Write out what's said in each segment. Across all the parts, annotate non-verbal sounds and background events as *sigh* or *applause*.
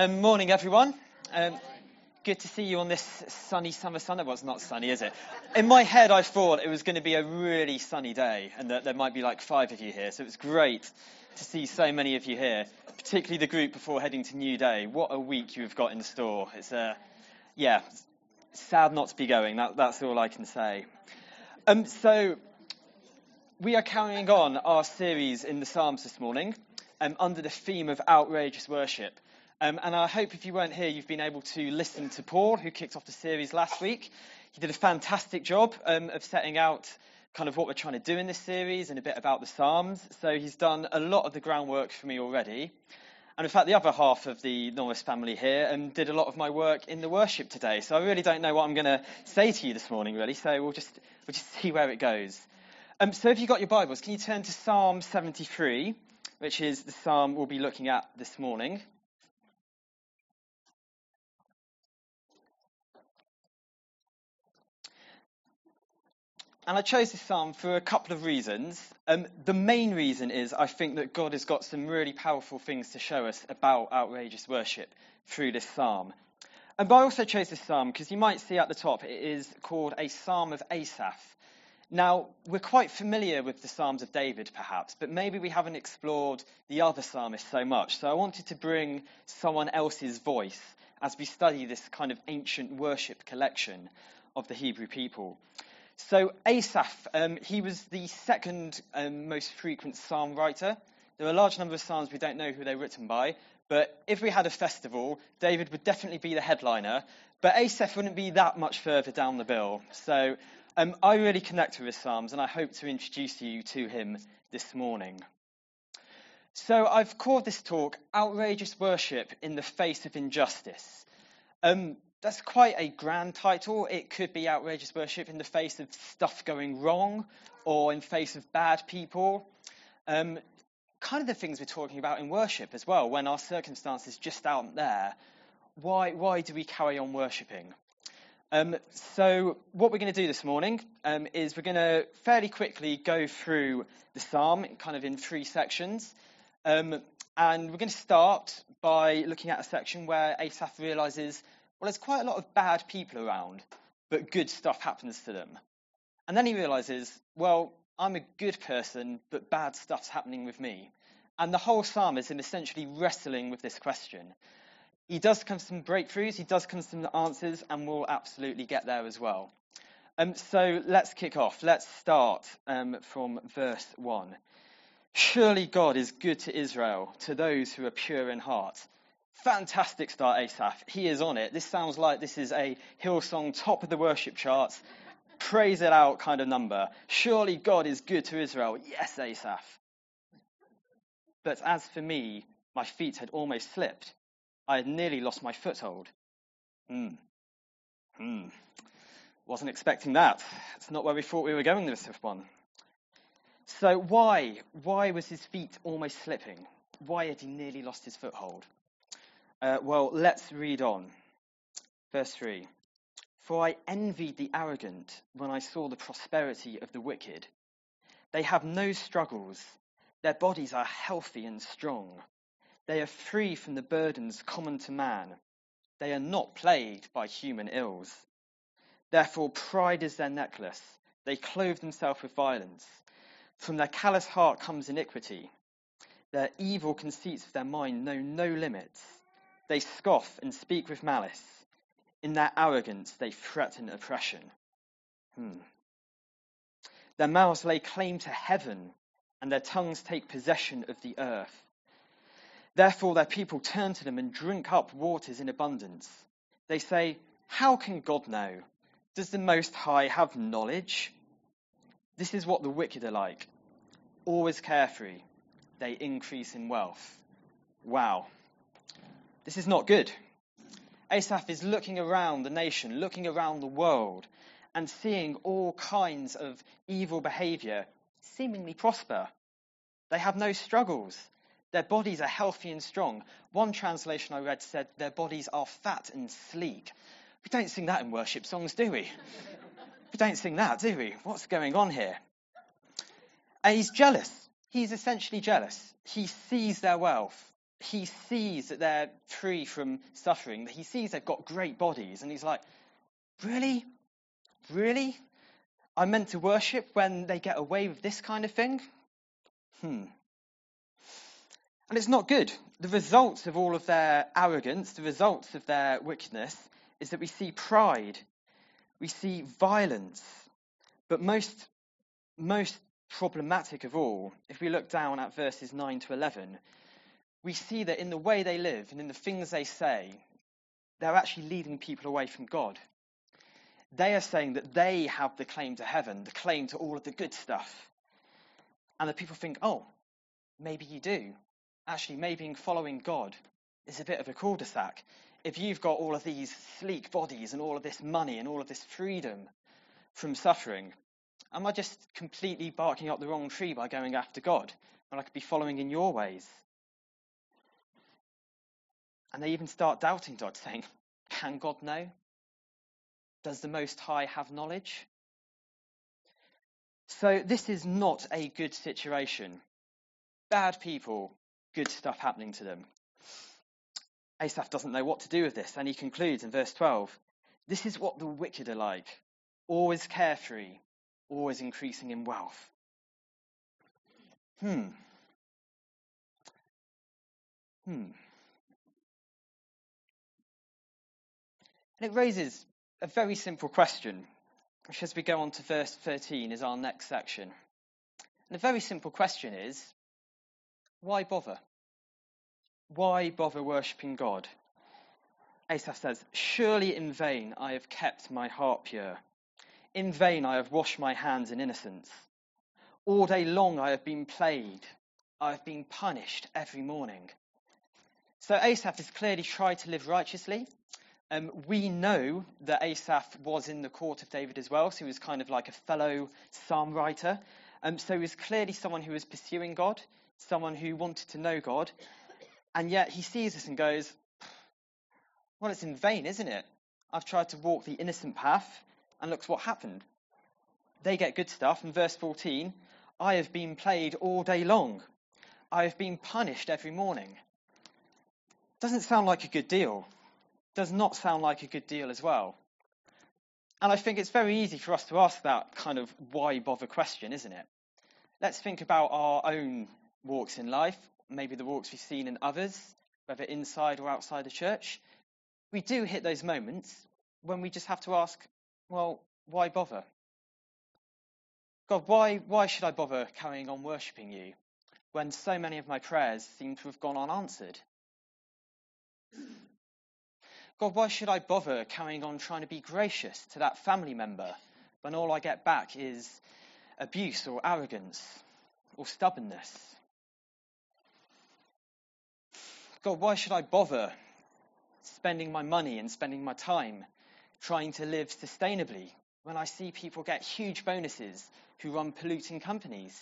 Um, morning, everyone. Um, good to see you on this sunny summer Sunday. Well, it's not sunny, is it? In my head, I thought it was going to be a really sunny day and that there might be like five of you here. So it's great to see so many of you here, particularly the group before heading to New Day. What a week you've got in store. It's, uh, yeah, sad not to be going. That, that's all I can say. Um, so we are carrying on our series in the Psalms this morning um, under the theme of outrageous worship. Um, and I hope if you weren't here, you've been able to listen to Paul, who kicked off the series last week. He did a fantastic job um, of setting out kind of what we're trying to do in this series and a bit about the Psalms. So he's done a lot of the groundwork for me already. And in fact, the other half of the Norris family here um, did a lot of my work in the worship today. So I really don't know what I'm going to say to you this morning, really. So we'll just, we'll just see where it goes. Um, so if you've got your Bibles, can you turn to Psalm 73, which is the psalm we'll be looking at this morning. And I chose this psalm for a couple of reasons. Um, the main reason is I think that God has got some really powerful things to show us about outrageous worship through this psalm. And but I also chose this psalm because you might see at the top it is called a psalm of Asaph. Now, we're quite familiar with the Psalms of David, perhaps, but maybe we haven't explored the other psalmists so much. So I wanted to bring someone else's voice as we study this kind of ancient worship collection of the Hebrew people. So Asaph, um, he was the second um, most frequent psalm writer. There are a large number of psalms we don't know who they're written by, but if we had a festival, David would definitely be the headliner, but Asaph wouldn't be that much further down the bill. So um, I really connect with his psalms, and I hope to introduce you to him this morning. So I've called this talk "Outrageous Worship in the Face of Injustice." Um, that's quite a grand title. It could be outrageous worship in the face of stuff going wrong or in face of bad people. Um, kind of the things we're talking about in worship as well, when our circumstances just aren't there. Why, why do we carry on worshipping? Um, so, what we're going to do this morning um, is we're going to fairly quickly go through the psalm, kind of in three sections. Um, and we're going to start by looking at a section where Asaph realizes well, there's quite a lot of bad people around, but good stuff happens to them. And then he realizes, well, I'm a good person, but bad stuff's happening with me. And the whole psalm is him essentially wrestling with this question. He does come some breakthroughs, he does come some answers, and we'll absolutely get there as well. Um, so let's kick off. Let's start um, from verse 1. Surely God is good to Israel, to those who are pure in heart. Fantastic start, Asaph. He is on it. This sounds like this is a Hillsong top of the worship charts, praise it out kind of number. Surely God is good to Israel. Yes, Asaph. But as for me, my feet had almost slipped. I had nearly lost my foothold. Hmm. Hmm. Wasn't expecting that. It's not where we thought we were going this one. So why? Why was his feet almost slipping? Why had he nearly lost his foothold? Uh, well, let's read on. Verse 3 For I envied the arrogant when I saw the prosperity of the wicked. They have no struggles, their bodies are healthy and strong. They are free from the burdens common to man. They are not plagued by human ills. Therefore, pride is their necklace. They clothe themselves with violence. From their callous heart comes iniquity. Their evil conceits of their mind know no limits. They scoff and speak with malice. In their arrogance, they threaten oppression. Hmm. Their mouths lay claim to heaven, and their tongues take possession of the earth. Therefore, their people turn to them and drink up waters in abundance. They say, How can God know? Does the Most High have knowledge? This is what the wicked are like. Always carefree, they increase in wealth. Wow. This is not good. Asaph is looking around the nation, looking around the world, and seeing all kinds of evil behavior seemingly prosper. They have no struggles. Their bodies are healthy and strong. One translation I read said their bodies are fat and sleek. We don't sing that in worship songs, do we? we don't sing that, do we? What's going on here? And he's jealous. He's essentially jealous. He sees their wealth he sees that they're free from suffering, that he sees they've got great bodies, and he's like, Really? Really? I'm meant to worship when they get away with this kind of thing? Hmm. And it's not good. The results of all of their arrogance, the results of their wickedness, is that we see pride, we see violence. But most, most problematic of all, if we look down at verses 9 to 11, we see that in the way they live and in the things they say, they're actually leading people away from God. They are saying that they have the claim to heaven, the claim to all of the good stuff. And the people think, oh, maybe you do. Actually, maybe in following God is a bit of a cul de sac. If you've got all of these sleek bodies and all of this money and all of this freedom from suffering, am I just completely barking up the wrong tree by going after God when I could be following in your ways? And they even start doubting God, saying, Can God know? Does the Most High have knowledge? So, this is not a good situation. Bad people, good stuff happening to them. Asaph doesn't know what to do with this, and he concludes in verse 12 This is what the wicked are like, always carefree, always increasing in wealth. Hmm. Hmm. And it raises a very simple question, which as we go on to verse 13 is our next section. And the very simple question is why bother? Why bother worshipping God? Asaph says, Surely in vain I have kept my heart pure. In vain I have washed my hands in innocence. All day long I have been plagued. I have been punished every morning. So Asaph has clearly tried to live righteously. Um, we know that Asaph was in the court of David as well, so he was kind of like a fellow psalm writer. Um, so he was clearly someone who was pursuing God, someone who wanted to know God. And yet he sees this and goes, Well, it's in vain, isn't it? I've tried to walk the innocent path, and look what happened. They get good stuff. In verse 14, I have been played all day long. I have been punished every morning. Doesn't sound like a good deal does not sound like a good deal as well. And I think it's very easy for us to ask that kind of why bother question, isn't it? Let's think about our own walks in life, maybe the walks we've seen in others, whether inside or outside the church. We do hit those moments when we just have to ask, well, why bother? God, why, why should I bother carrying on worshipping you when so many of my prayers seem to have gone unanswered? God, why should I bother carrying on trying to be gracious to that family member when all I get back is abuse or arrogance or stubbornness? God, why should I bother spending my money and spending my time trying to live sustainably when I see people get huge bonuses who run polluting companies?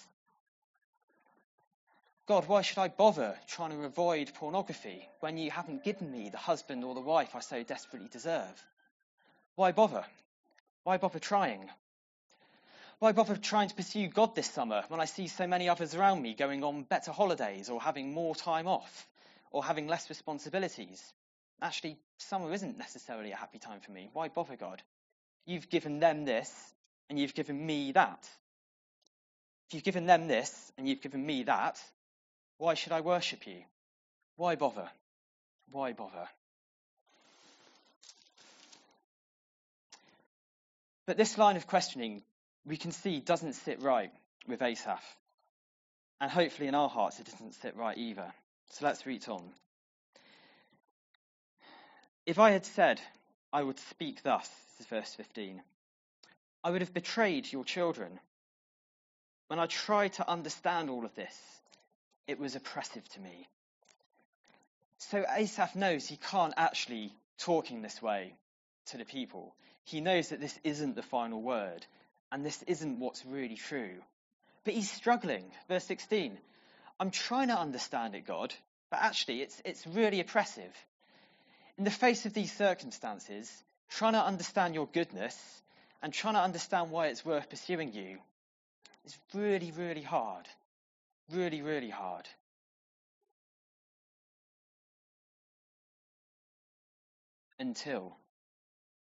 God, why should I bother trying to avoid pornography when you haven't given me the husband or the wife I so desperately deserve? Why bother? Why bother trying? Why bother trying to pursue God this summer when I see so many others around me going on better holidays or having more time off or having less responsibilities? Actually, summer isn't necessarily a happy time for me. Why bother, God? You've given them this and you've given me that. If you've given them this and you've given me that, why should I worship you? Why bother? Why bother? But this line of questioning, we can see, doesn't sit right with Asaph. And hopefully in our hearts, it doesn't sit right either. So let's read on. If I had said, I would speak thus, this is verse 15, I would have betrayed your children. When I tried to understand all of this, it was oppressive to me. So Asaph knows he can't actually talking this way to the people. He knows that this isn't the final word, and this isn't what's really true. But he's struggling. Verse 16 I'm trying to understand it, God, but actually it's, it's really oppressive. In the face of these circumstances, trying to understand your goodness and trying to understand why it's worth pursuing you is really, really hard really, really hard. Until,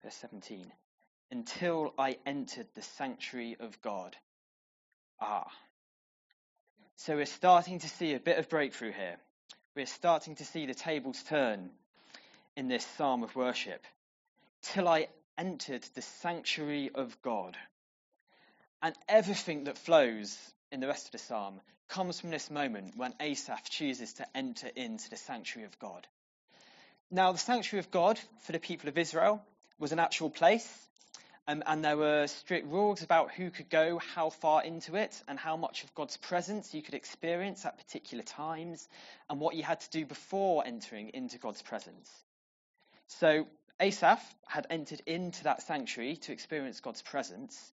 verse 17, until I entered the sanctuary of God. Ah. So we're starting to see a bit of breakthrough here. We're starting to see the tables turn in this psalm of worship. Till I entered the sanctuary of God. And everything that flows in the rest of the psalm comes from this moment when Asaph chooses to enter into the sanctuary of God. Now, the sanctuary of God for the people of Israel was an actual place, um, and there were strict rules about who could go how far into it and how much of God's presence you could experience at particular times, and what you had to do before entering into God's presence. So, Asaph had entered into that sanctuary to experience God's presence,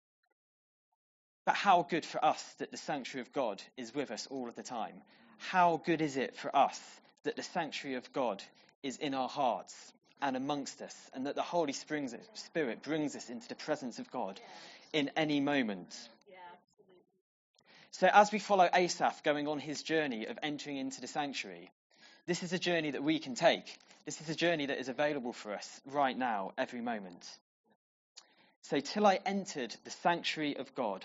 but how good for us that the sanctuary of God is with us all of the time. How good is it for us that the sanctuary of God is in our hearts and amongst us, and that the Holy Spirit brings us into the presence of God in any moment. So, as we follow Asaph going on his journey of entering into the sanctuary, this is a journey that we can take. This is a journey that is available for us right now, every moment. So, till I entered the sanctuary of God,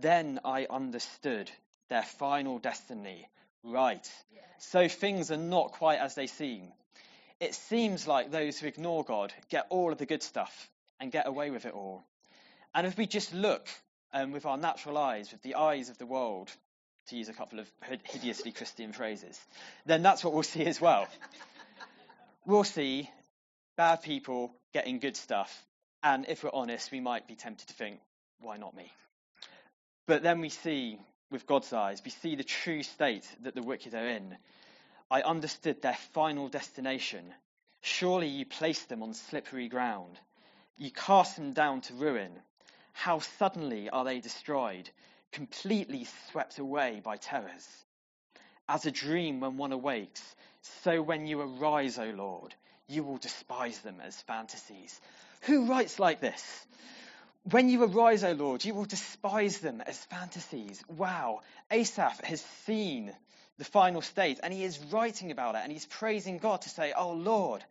then I understood their final destiny. Right. So things are not quite as they seem. It seems like those who ignore God get all of the good stuff and get away with it all. And if we just look um, with our natural eyes, with the eyes of the world, to use a couple of hideously Christian phrases, then that's what we'll see as well. we'll see bad people getting good stuff. And if we're honest, we might be tempted to think, why not me? But then we see, with God's eyes, we see the true state that the wicked are in. I understood their final destination. Surely you placed them on slippery ground. You cast them down to ruin. How suddenly are they destroyed, completely swept away by terrors. As a dream when one awakes, so when you arise, O Lord, you will despise them as fantasies. Who writes like this? When you arise, O Lord, you will despise them as fantasies. Wow. Asaph has seen the final state and he is writing about it and he's praising God to say, Oh Lord,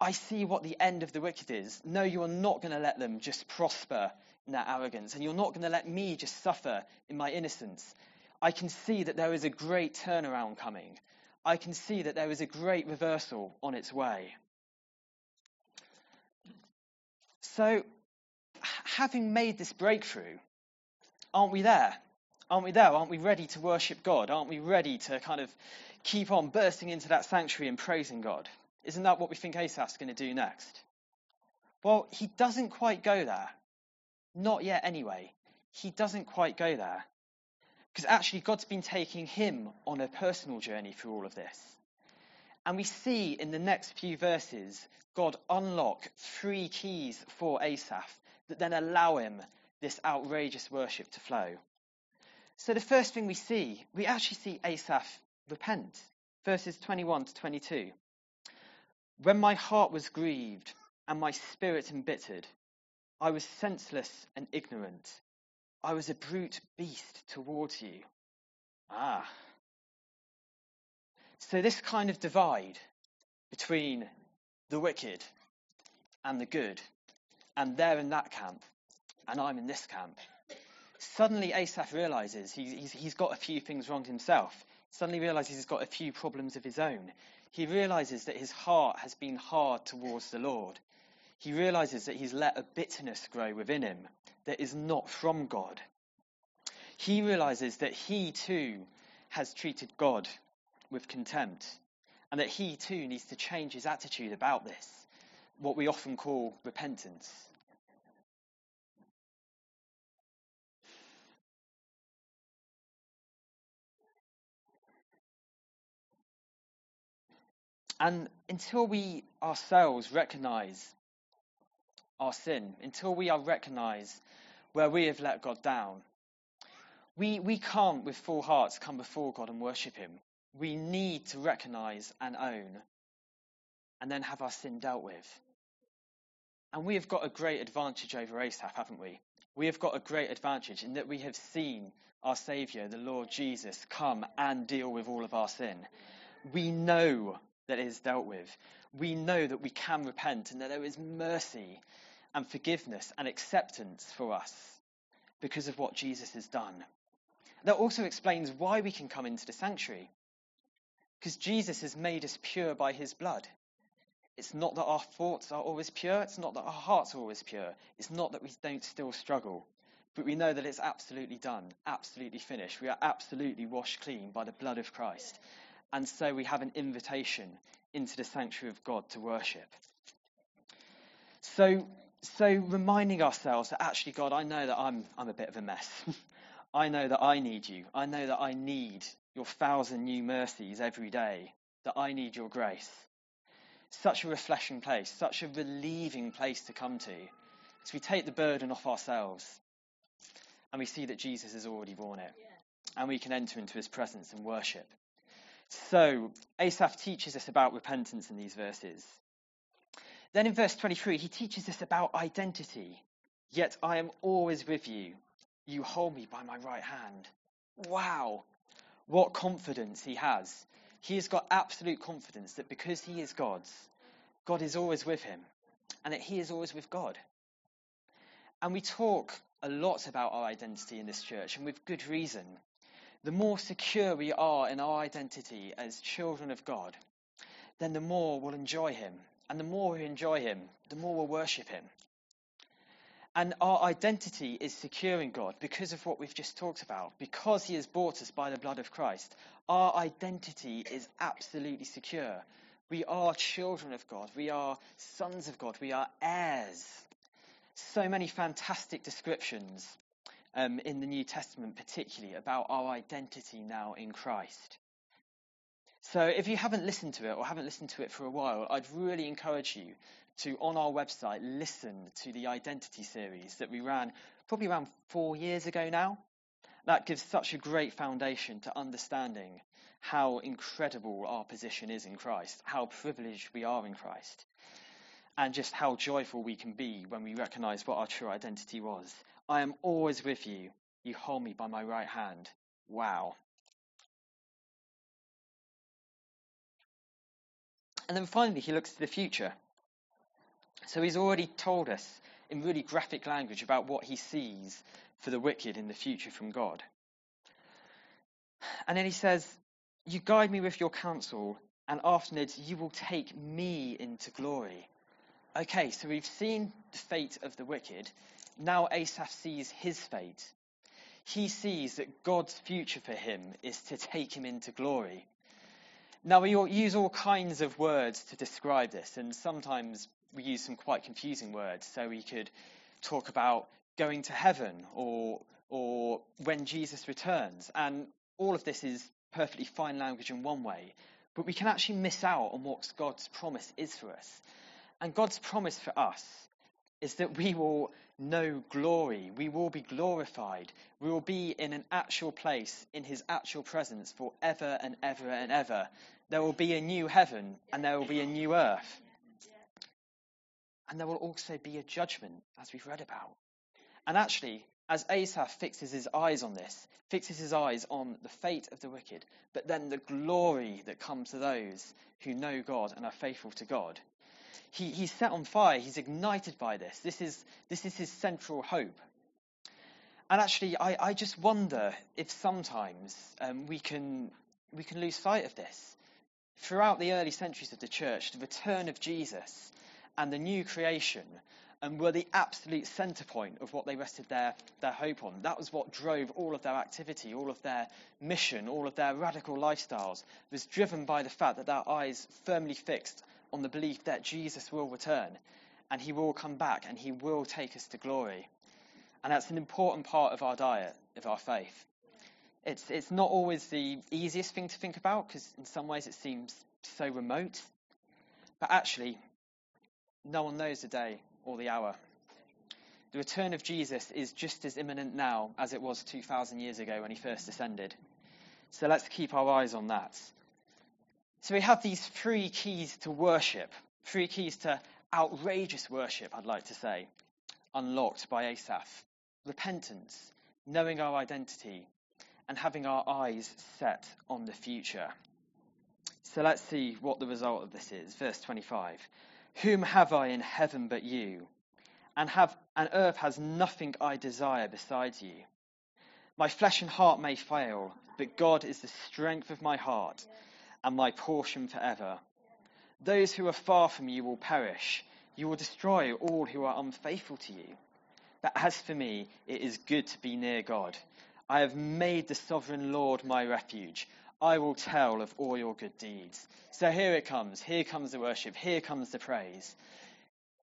I see what the end of the wicked is. No, you are not going to let them just prosper in their arrogance and you're not going to let me just suffer in my innocence. I can see that there is a great turnaround coming. I can see that there is a great reversal on its way. So having made this breakthrough, aren't we there? Aren't we there? Aren't we ready to worship God? Aren't we ready to kind of keep on bursting into that sanctuary and praising God? Isn't that what we think Asaph's going to do next? Well, he doesn't quite go there. Not yet, anyway. He doesn't quite go there. Because actually, God's been taking him on a personal journey through all of this. And we see in the next few verses God unlock three keys for Asaph that then allow him this outrageous worship to flow. So the first thing we see, we actually see Asaph repent. Verses 21 to 22. When my heart was grieved and my spirit embittered, I was senseless and ignorant. I was a brute beast towards you. Ah. So, this kind of divide between the wicked and the good and they're in that camp, and I'm in this camp. Suddenly, Asaph realizes he's, he's got a few things wrong himself. Suddenly realizes he's got a few problems of his own. He realizes that his heart has been hard towards the Lord. He realizes that he's let a bitterness grow within him that is not from God. He realizes that he too has treated God with contempt and that he too needs to change his attitude about this, what we often call repentance. And until we ourselves recognize our sin, until we are recognize where we have let God down, we, we can't with full hearts come before God and worship Him. We need to recognize and own and then have our sin dealt with. And we have got a great advantage over Asaph, haven't we? We have got a great advantage in that we have seen our Saviour, the Lord Jesus, come and deal with all of our sin. We know that is dealt with. we know that we can repent and that there is mercy and forgiveness and acceptance for us because of what Jesus has done. That also explains why we can come into the sanctuary. Because Jesus has made us pure by his blood. It's not that our thoughts are always pure. It's not that our hearts are always pure. It's not that we don't still struggle. But we know that it's absolutely done, absolutely finished. We are absolutely washed clean by the blood of Christ. And so we have an invitation into the sanctuary of God to worship. So, so reminding ourselves that actually, God, I know that I'm, I'm a bit of a mess. *laughs* I know that I need you. I know that I need your thousand new mercies every day, that I need your grace. Such a refreshing place, such a relieving place to come to. As we take the burden off ourselves and we see that Jesus has already borne it. And we can enter into his presence and worship. So, Asaph teaches us about repentance in these verses. Then in verse 23, he teaches us about identity. Yet I am always with you. You hold me by my right hand. Wow. What confidence he has. He has got absolute confidence that because he is God's, God is always with him and that he is always with God. And we talk a lot about our identity in this church, and with good reason. The more secure we are in our identity as children of God, then the more we'll enjoy Him. And the more we enjoy Him, the more we'll worship Him. And our identity is secure in God because of what we've just talked about. Because He has bought us by the blood of Christ, our identity is absolutely secure. We are children of God. We are sons of God. We are heirs. So many fantastic descriptions um, in the New Testament, particularly about our identity now in Christ. So if you haven't listened to it or haven't listened to it for a while, I'd really encourage you to, on our website, listen to the identity series that we ran probably around four years ago now. That gives such a great foundation to understanding how incredible our position is in Christ, how privileged we are in Christ, and just how joyful we can be when we recognize what our true identity was. I am always with you. You hold me by my right hand. Wow. And then finally, he looks to the future. So he's already told us in really graphic language about what he sees for the wicked in the future from God. And then he says, You guide me with your counsel, and afterwards you will take me into glory. Okay, so we've seen the fate of the wicked. Now Asaph sees his fate. He sees that God's future for him is to take him into glory. Now, we use all kinds of words to describe this, and sometimes we use some quite confusing words. So we could talk about going to heaven or, or when Jesus returns. And all of this is perfectly fine language in one way, but we can actually miss out on what God's promise is for us. And God's promise for us is that we will know glory. We will be glorified. We will be in an actual place in his actual presence forever and ever and ever. There will be a new heaven and there will be a new earth. And there will also be a judgment, as we've read about. And actually, as Asaph fixes his eyes on this, fixes his eyes on the fate of the wicked, but then the glory that comes to those who know God and are faithful to God, he, he's set on fire. He's ignited by this. This is, this is his central hope. And actually, I, I just wonder if sometimes um, we, can, we can lose sight of this. Throughout the early centuries of the church, the return of Jesus and the new creation and were the absolute centre point of what they rested their, their hope on. That was what drove all of their activity, all of their mission, all of their radical lifestyles, it was driven by the fact that their eyes firmly fixed on the belief that Jesus will return and he will come back and he will take us to glory. And that's an important part of our diet, of our faith. It's, it's not always the easiest thing to think about because in some ways it seems so remote. But actually, no one knows the day or the hour. The return of Jesus is just as imminent now as it was 2,000 years ago when he first ascended. So let's keep our eyes on that. So we have these three keys to worship, three keys to outrageous worship, I'd like to say, unlocked by Asaph repentance, knowing our identity, and having our eyes set on the future. So let's see what the result of this is. Verse 25. Whom have I in heaven but you? And, have, and earth has nothing I desire besides you. My flesh and heart may fail, but God is the strength of my heart and my portion forever. Those who are far from you will perish. You will destroy all who are unfaithful to you. But as for me, it is good to be near God. I have made the sovereign Lord my refuge. I will tell of all your good deeds. So here it comes. Here comes the worship. Here comes the praise.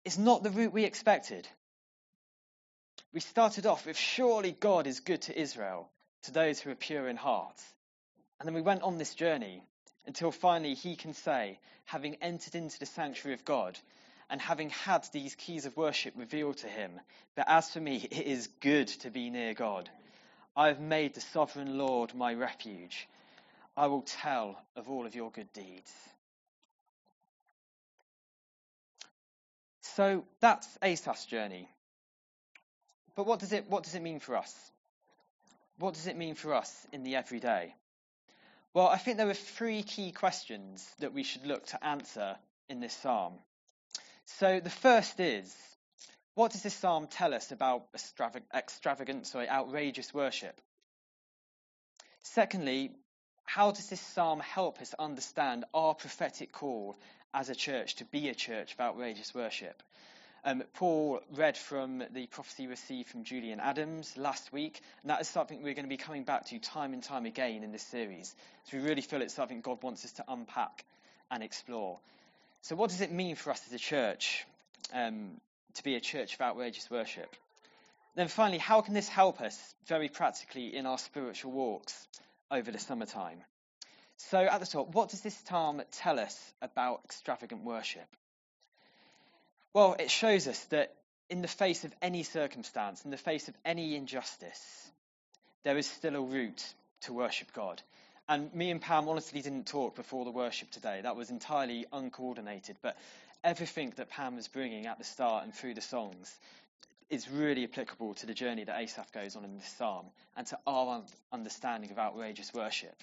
It's not the route we expected. We started off with surely God is good to Israel, to those who are pure in heart. And then we went on this journey until finally he can say, having entered into the sanctuary of God and having had these keys of worship revealed to him, that as for me, it is good to be near God. I have made the sovereign Lord my refuge. I will tell of all of your good deeds. So that's Asaph's journey. But what does it what does it mean for us? What does it mean for us in the everyday? Well, I think there are three key questions that we should look to answer in this psalm. So the first is what does this psalm tell us about extravagant, sorry, outrageous worship? Secondly, how does this psalm help us understand our prophetic call as a church to be a church of outrageous worship? Um, Paul read from the prophecy received from Julian Adams last week, and that is something we're going to be coming back to time and time again in this series. So we really feel it's something God wants us to unpack and explore. So, what does it mean for us as a church um, to be a church of outrageous worship? Then, finally, how can this help us very practically in our spiritual walks over the summertime? So, at the top, what does this psalm tell us about extravagant worship? Well, it shows us that in the face of any circumstance, in the face of any injustice, there is still a route to worship God. And me and Pam honestly didn't talk before the worship today. That was entirely uncoordinated. But everything that Pam was bringing at the start and through the songs is really applicable to the journey that Asaph goes on in this psalm and to our understanding of outrageous worship.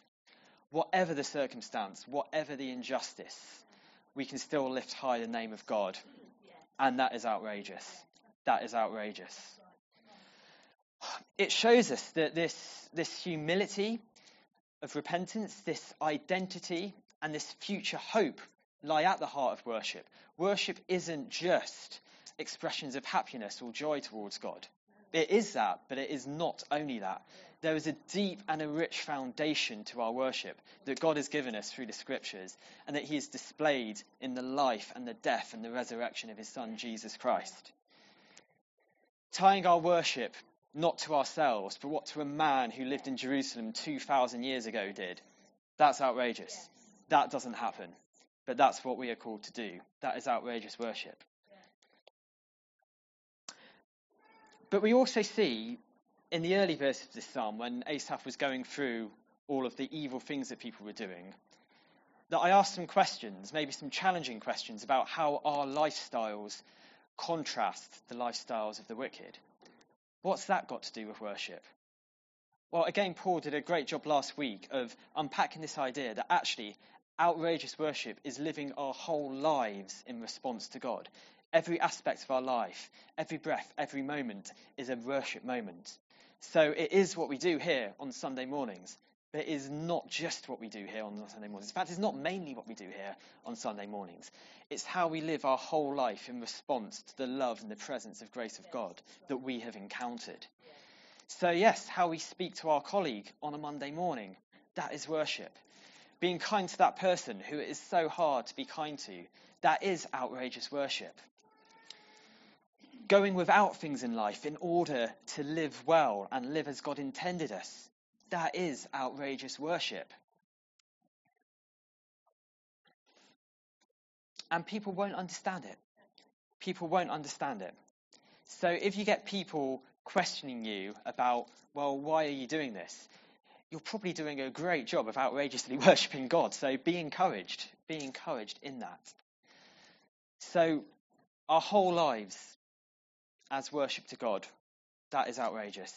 Whatever the circumstance, whatever the injustice, we can still lift high the name of God and that is outrageous. That is outrageous. It shows us that this, this humility of repentance, this identity, and this future hope lie at the heart of worship. Worship isn't just expressions of happiness or joy towards God. It is that, but it is not only that there is a deep and a rich foundation to our worship that God has given us through the scriptures and that he has displayed in the life and the death and the resurrection of his son Jesus Christ. Tying our worship not to ourselves, but what to a man who lived in Jerusalem 2,000 years ago did. That's outrageous. That doesn't happen. But that's what we are called to do. That is outrageous worship. But we also see in the early verses of this psalm, when Asaph was going through all of the evil things that people were doing, that I asked some questions, maybe some challenging questions about how our lifestyles contrast the lifestyles of the wicked. What's that got to do with worship? Well, again, Paul did a great job last week of unpacking this idea that actually outrageous worship is living our whole lives in response to God. Every aspect of our life, every breath, every moment is a worship moment. So it is what we do here on Sunday mornings, but it is not just what we do here on Sunday mornings. In fact, it's not mainly what we do here on Sunday mornings. It's how we live our whole life in response to the love and the presence of grace of God that we have encountered. So, yes, how we speak to our colleague on a Monday morning, that is worship. Being kind to that person who it is so hard to be kind to, that is outrageous worship going without things in life in order to live well and live as God intended us. That is outrageous worship. And people won't understand it. People won't understand it. So if you get people questioning you about, well, why are you doing this? You're probably doing a great job of outrageously *laughs* worshipping God. So be encouraged. Be encouraged in that. So our whole lives as worship to God. That is outrageous.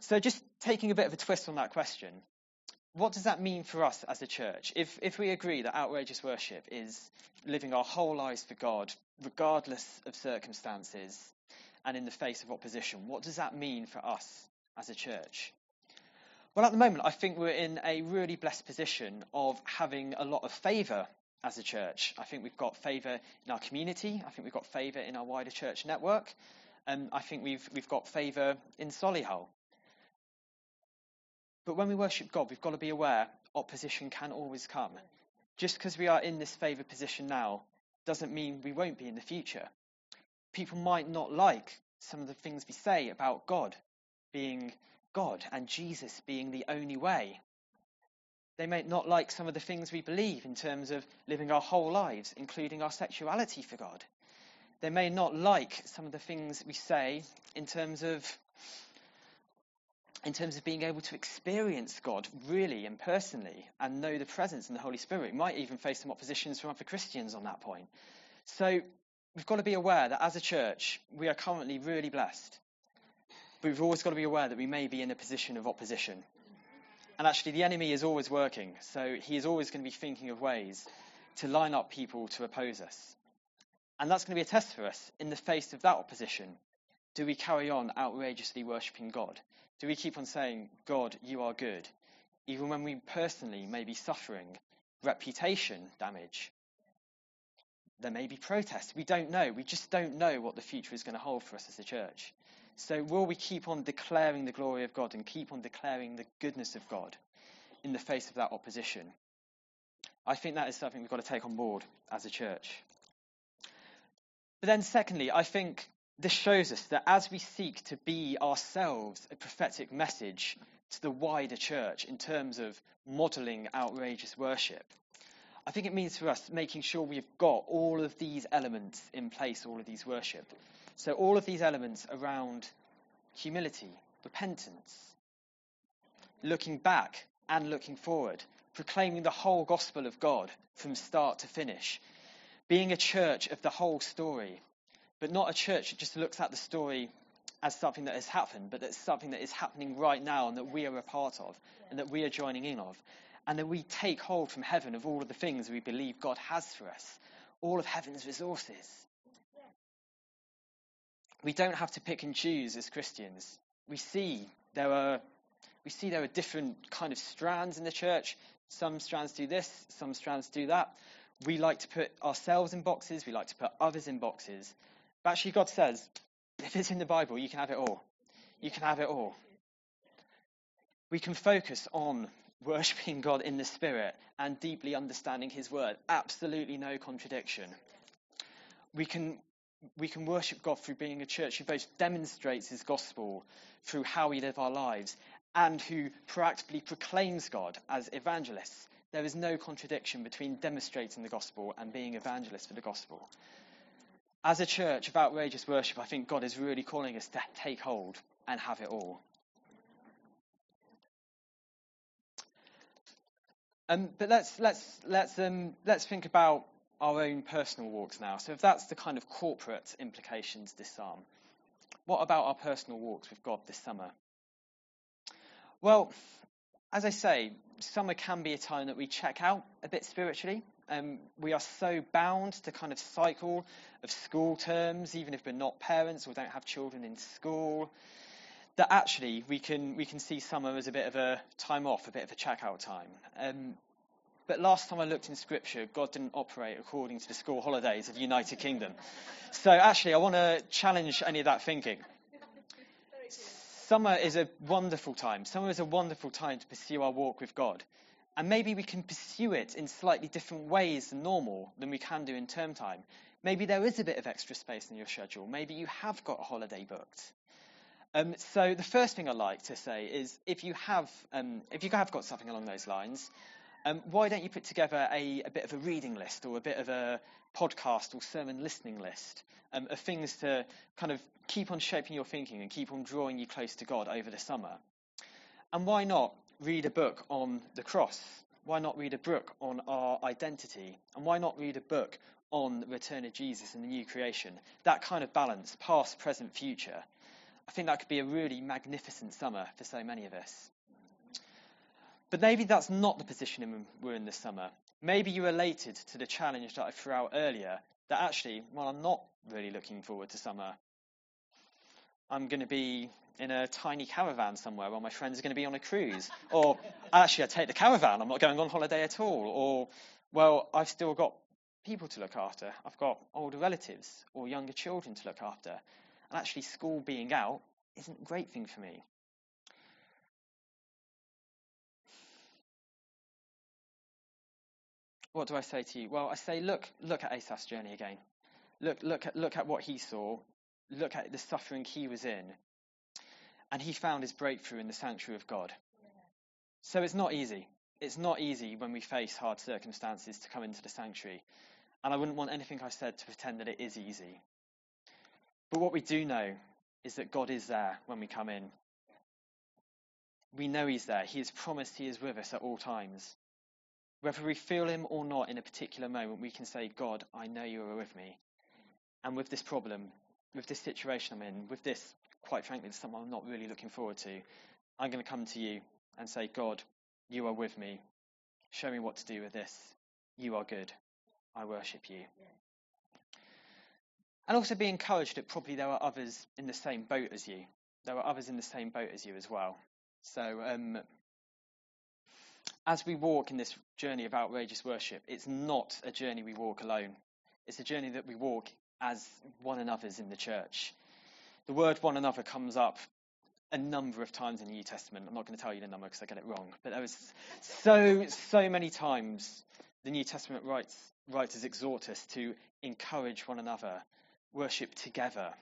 So, just taking a bit of a twist on that question, what does that mean for us as a church? If, if we agree that outrageous worship is living our whole lives for God, regardless of circumstances and in the face of opposition, what does that mean for us as a church? Well, at the moment, I think we're in a really blessed position of having a lot of favour as a church. I think we've got favour in our community. I think we've got favour in our wider church network. And I think we've, we've got favour in Solihull. But when we worship God, we've got to be aware opposition can always come. Just because we are in this favoured position now doesn't mean we won't be in the future. People might not like some of the things we say about God being God and Jesus being the only way. They may not like some of the things we believe in terms of living our whole lives, including our sexuality for God. They may not like some of the things we say in terms of in terms of being able to experience God really and personally and know the presence and the Holy Spirit. We might even face some oppositions from other Christians on that point. So we've got to be aware that as a church, we are currently really blessed. But we've always got to be aware that we may be in a position of opposition. And actually, the enemy is always working. So he is always going to be thinking of ways to line up people to oppose us. And that's going to be a test for us in the face of that opposition. Do we carry on outrageously worshipping God? Do we keep on saying, God, you are good, even when we personally may be suffering reputation damage? There may be protests. We don't know. We just don't know what the future is going to hold for us as a church. So, will we keep on declaring the glory of God and keep on declaring the goodness of God in the face of that opposition? I think that is something we've got to take on board as a church. But then, secondly, I think this shows us that as we seek to be ourselves a prophetic message to the wider church in terms of modeling outrageous worship, I think it means for us making sure we've got all of these elements in place, all of these worship. So, all of these elements around humility, repentance, looking back and looking forward, proclaiming the whole gospel of God from start to finish, being a church of the whole story, but not a church that just looks at the story as something that has happened, but that's something that is happening right now and that we are a part of and that we are joining in of. And that we take hold from heaven of all of the things we believe God has for us, all of heaven's resources. We don't have to pick and choose as Christians. We see there are we see there are different kind of strands in the church. Some strands do this, some strands do that. We like to put ourselves in boxes, we like to put others in boxes. But actually, God says, if it's in the Bible, you can have it all. You can have it all. We can focus on worshipping God in the Spirit and deeply understanding His Word. Absolutely no contradiction. We can, we can worship God through being a church who both demonstrates His gospel through how we live our lives and who proactively proclaims God as evangelists. There is no contradiction between demonstrating the gospel and being evangelists for the gospel as a church of outrageous worship, I think God is really calling us to take hold and have it all. Um, but let's let's let's um, let's think about our own personal walks now. So if that's the kind of corporate implications this psalm, what about our personal walks with God this summer? Well, as I say, summer can be a time that we check out a bit spiritually. Um, we are so bound to kind of cycle of school terms, even if we're not parents or don't have children in school, that actually we can we can see summer as a bit of a time off, a bit of a check-out time. Um, but last time I looked in Scripture, God didn't operate according to the school holidays of the United Kingdom. So actually, I want to challenge any of that thinking. Summer is a wonderful time. Summer is a wonderful time to pursue our walk with God. And maybe we can pursue it in slightly different ways than normal than we can do in term time. Maybe there is a bit of extra space in your schedule. Maybe you have got a holiday booked. Um, so the first thing I'd like to say is if you have um, if you have got something along those lines, um, why don't you put together a, a, bit of a reading list or a bit of a podcast or sermon listening list um, of things to kind of keep on shaping your thinking and keep on drawing you close to God over the summer? And why not read a book on the cross? Why not read a book on our identity? And why not read a book on the return of Jesus and the new creation? That kind of balance, past, present, future. I think that could be a really magnificent summer for so many of us. But maybe that's not the position we're in this summer. Maybe you're related to the challenge that I threw out earlier that actually, well, I'm not really looking forward to summer. I'm going to be in a tiny caravan somewhere while my friends are going to be on a cruise. or actually, I take the caravan, I'm not going on holiday at all. Or, well, I've still got people to look after. I've got older relatives or younger children to look after. And actually, school being out isn't a great thing for me. What do I say to you? Well, I say, look, look at Asaph's journey again. Look, look at, look at what he saw. Look at the suffering he was in. And he found his breakthrough in the sanctuary of God. So it's not easy. It's not easy when we face hard circumstances to come into the sanctuary. And I wouldn't want anything I said to pretend that it is easy. But what we do know is that God is there when we come in. We know He's there. He has promised He is with us at all times. Whether we feel Him or not in a particular moment, we can say, God, I know you are with me. And with this problem, with this situation I'm in, with this, quite frankly, something I'm not really looking forward to, I'm going to come to you and say, God, you are with me. Show me what to do with this. You are good. I worship you. And also be encouraged that probably there are others in the same boat as you. There are others in the same boat as you as well. So um, as we walk in this journey of outrageous worship, it's not a journey we walk alone. It's a journey that we walk as one another's in the church. The word one another comes up a number of times in the New Testament. I'm not going to tell you the number because I get it wrong, but there was so, so many times the New Testament writes, writers exhort us to encourage one another, worship together,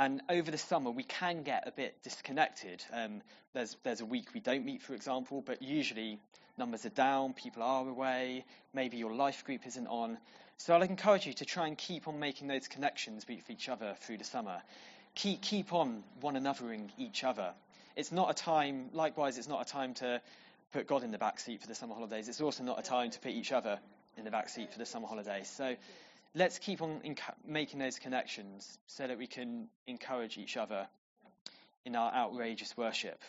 and over the summer, we can get a bit disconnected. Um, there's, there's a week we don't meet, for example, but usually numbers are down, people are away, maybe your life group isn't on. So I'd encourage you to try and keep on making those connections with each other through the summer. Keep, keep on one anothering each other. It's not a time, likewise, it's not a time to put God in the back seat for the summer holidays. It's also not a time to put each other in the back seat for the summer holidays. So let's keep on inc- making those connections so that we can encourage each other in our outrageous worship.